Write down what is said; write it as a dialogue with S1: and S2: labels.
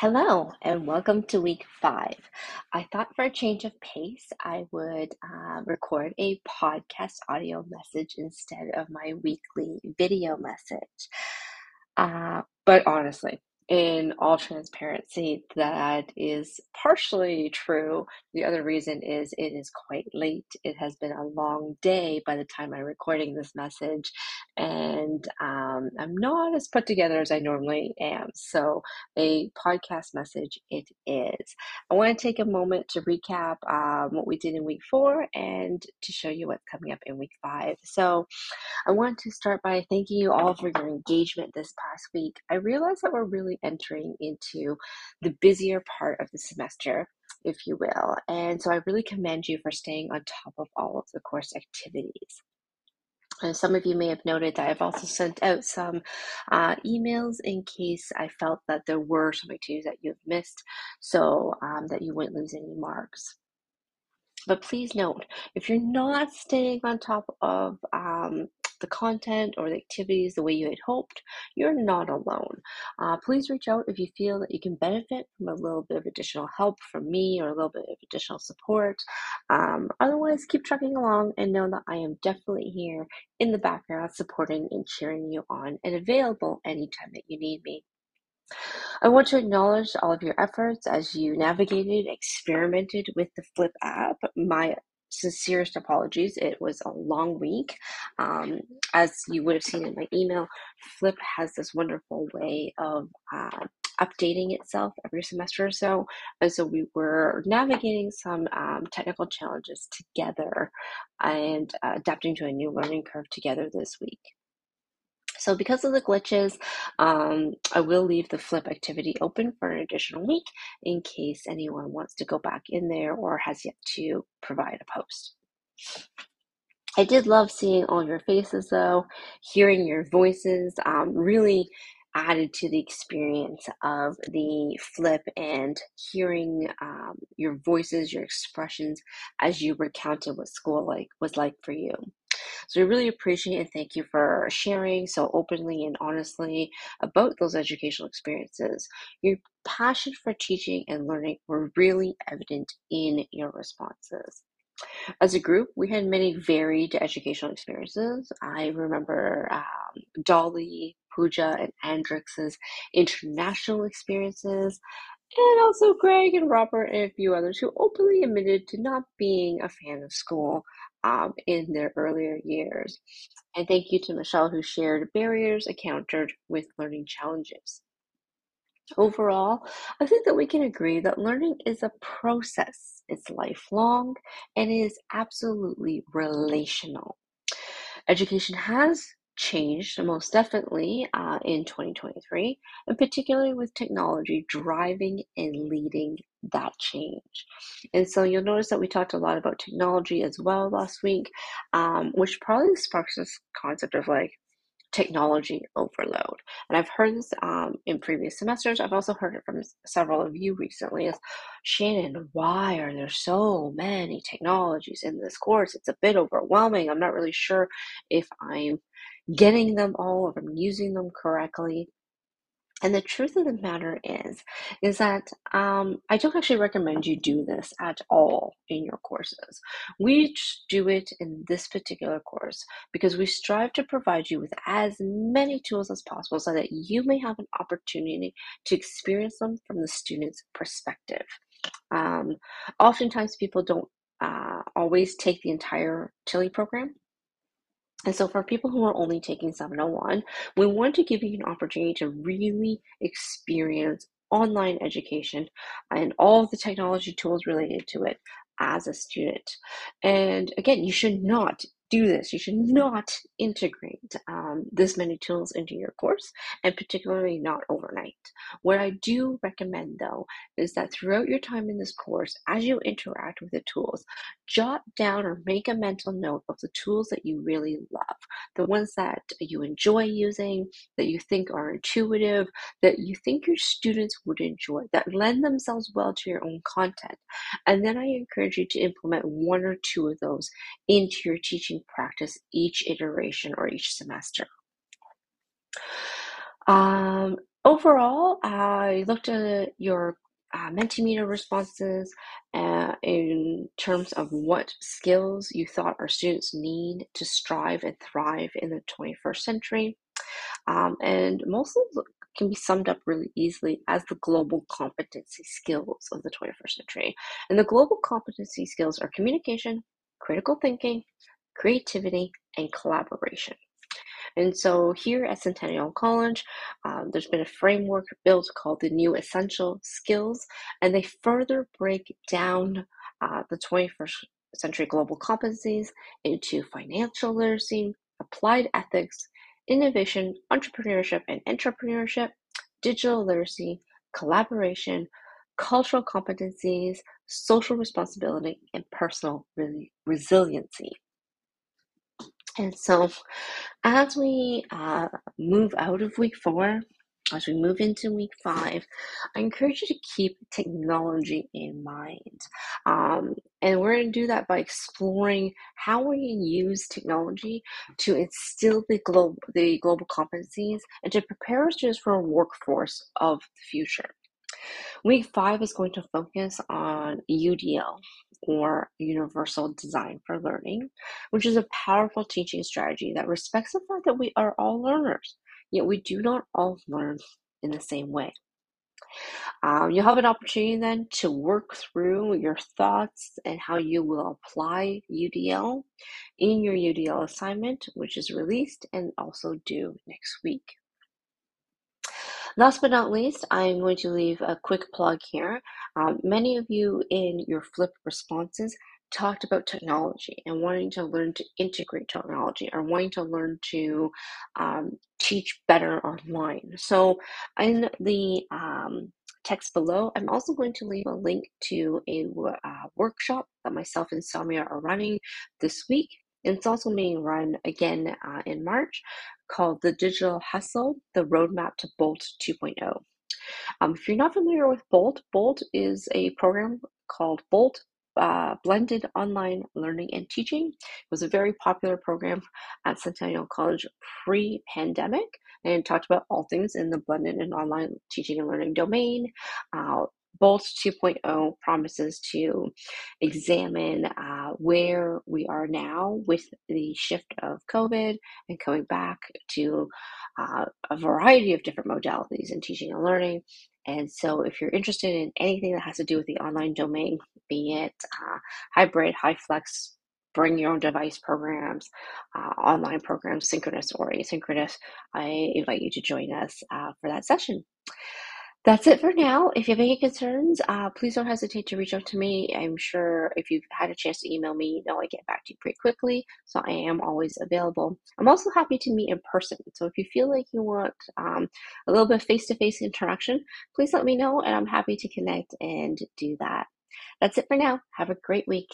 S1: Hello and welcome to week five. I thought for a change of pace, I would uh, record a podcast audio message instead of my weekly video message. Uh, but honestly, in all transparency, that is partially true. The other reason is it is quite late. It has been a long day by the time I'm recording this message, and um, I'm not as put together as I normally am. So, a podcast message it is. I want to take a moment to recap um, what we did in week four and to show you what's coming up in week five. So, I want to start by thanking you all for your engagement this past week. I realize that we're really entering into the busier part of the semester, if you will. And so I really commend you for staying on top of all of the course activities. And some of you may have noted that I've also sent out some uh, emails in case I felt that there were some activities that you've missed so um, that you wouldn't lose any marks. But please note, if you're not staying on top of um, the content or the activities the way you had hoped, you're not alone. Uh, please reach out if you feel that you can benefit from a little bit of additional help from me or a little bit of additional support. Um, otherwise, keep trucking along and know that I am definitely here in the background supporting and cheering you on and available anytime that you need me. I want to acknowledge all of your efforts as you navigated, experimented with the Flip app. My sincerest apologies. It was a long week. Um, as you would have seen in my email, Flip has this wonderful way of uh, updating itself every semester or so. And so we were navigating some um, technical challenges together and uh, adapting to a new learning curve together this week. So because of the glitches, um, I will leave the flip activity open for an additional week in case anyone wants to go back in there or has yet to provide a post. I did love seeing all your faces though, hearing your voices, um, really added to the experience of the flip and hearing um, your voices, your expressions as you recounted what school like was like for you. So we really appreciate and thank you for sharing so openly and honestly about those educational experiences. Your passion for teaching and learning were really evident in your responses. As a group, we had many varied educational experiences. I remember um, Dolly, Pooja, and Andrix's international experiences, and also Greg and Robert and a few others who openly admitted to not being a fan of school um, in their earlier years. And thank you to Michelle, who shared barriers encountered with learning challenges. Overall, I think that we can agree that learning is a process. It's lifelong and is absolutely relational. Education has changed most definitely uh, in 2023, and particularly with technology driving and leading that change. And so you'll notice that we talked a lot about technology as well last week, um, which probably sparks this concept of like technology overload. And I've heard this um, in previous semesters. I've also heard it from several of you recently is Shannon, why are there so many technologies in this course? It's a bit overwhelming. I'm not really sure if I'm getting them all, if I'm using them correctly. And the truth of the matter is, is that um, I don't actually recommend you do this at all in your courses. We do it in this particular course because we strive to provide you with as many tools as possible so that you may have an opportunity to experience them from the student's perspective. Um, oftentimes, people don't uh, always take the entire TILI program and so, for people who are only taking 701, we want to give you an opportunity to really experience online education and all the technology tools related to it as a student. And again, you should not do this. You should not integrate um, this many tools into your course, and particularly not overnight. What I do recommend, though, is that throughout your time in this course, as you interact with the tools, jot down or make a mental note of the tools that you really love, the ones that you enjoy using, that you think are intuitive, that you think your students would enjoy, that lend themselves well to your own content. And then I encourage you to implement one or two of those into your teaching practice each iteration or each semester. Um, overall, I looked at your uh, Mentimeter responses uh, in terms of what skills you thought our students need to strive and thrive in the 21st century. Um, and most of them can be summed up really easily as the global competency skills of the 21st century. And the global competency skills are communication, critical thinking, creativity, and collaboration. And so here at Centennial College, um, there's been a framework built called the New Essential Skills, and they further break down uh, the 21st century global competencies into financial literacy, applied ethics, innovation, entrepreneurship, and entrepreneurship, digital literacy, collaboration, cultural competencies, social responsibility, and personal re- resiliency. And so, as we uh, move out of week four, as we move into week five, I encourage you to keep technology in mind. Um, and we're going to do that by exploring how we can use technology to instill the global, the global competencies and to prepare us just for a workforce of the future. Week five is going to focus on UDL or Universal Design for Learning, which is a powerful teaching strategy that respects the fact that we are all learners, yet we do not all learn in the same way. Um, you'll have an opportunity then to work through your thoughts and how you will apply UDL in your UDL assignment, which is released and also due next week. Last but not least, I'm going to leave a quick plug here. Um, many of you in your flip responses talked about technology and wanting to learn to integrate technology or wanting to learn to um, teach better online. So, in the um, text below, I'm also going to leave a link to a uh, workshop that myself and Samia are running this week. And it's also being run again uh, in March called The Digital Hustle The Roadmap to Bolt 2.0. Um, if you're not familiar with Bolt, Bolt is a program called Bolt uh, Blended Online Learning and Teaching. It was a very popular program at Centennial College pre pandemic and talked about all things in the blended and online teaching and learning domain. Uh, Bolt 2.0 promises to examine uh, where we are now with the shift of COVID and coming back to uh, a variety of different modalities in teaching and learning. And so, if you're interested in anything that has to do with the online domain, be it uh, hybrid, high flex, bring your own device programs, uh, online programs, synchronous or asynchronous, I invite you to join us uh, for that session. That's it for now. If you have any concerns, uh, please don't hesitate to reach out to me. I'm sure if you've had a chance to email me, you know I get back to you pretty quickly. So I am always available. I'm also happy to meet in person. So if you feel like you want um, a little bit of face to face interaction, please let me know and I'm happy to connect and do that. That's it for now. Have a great week.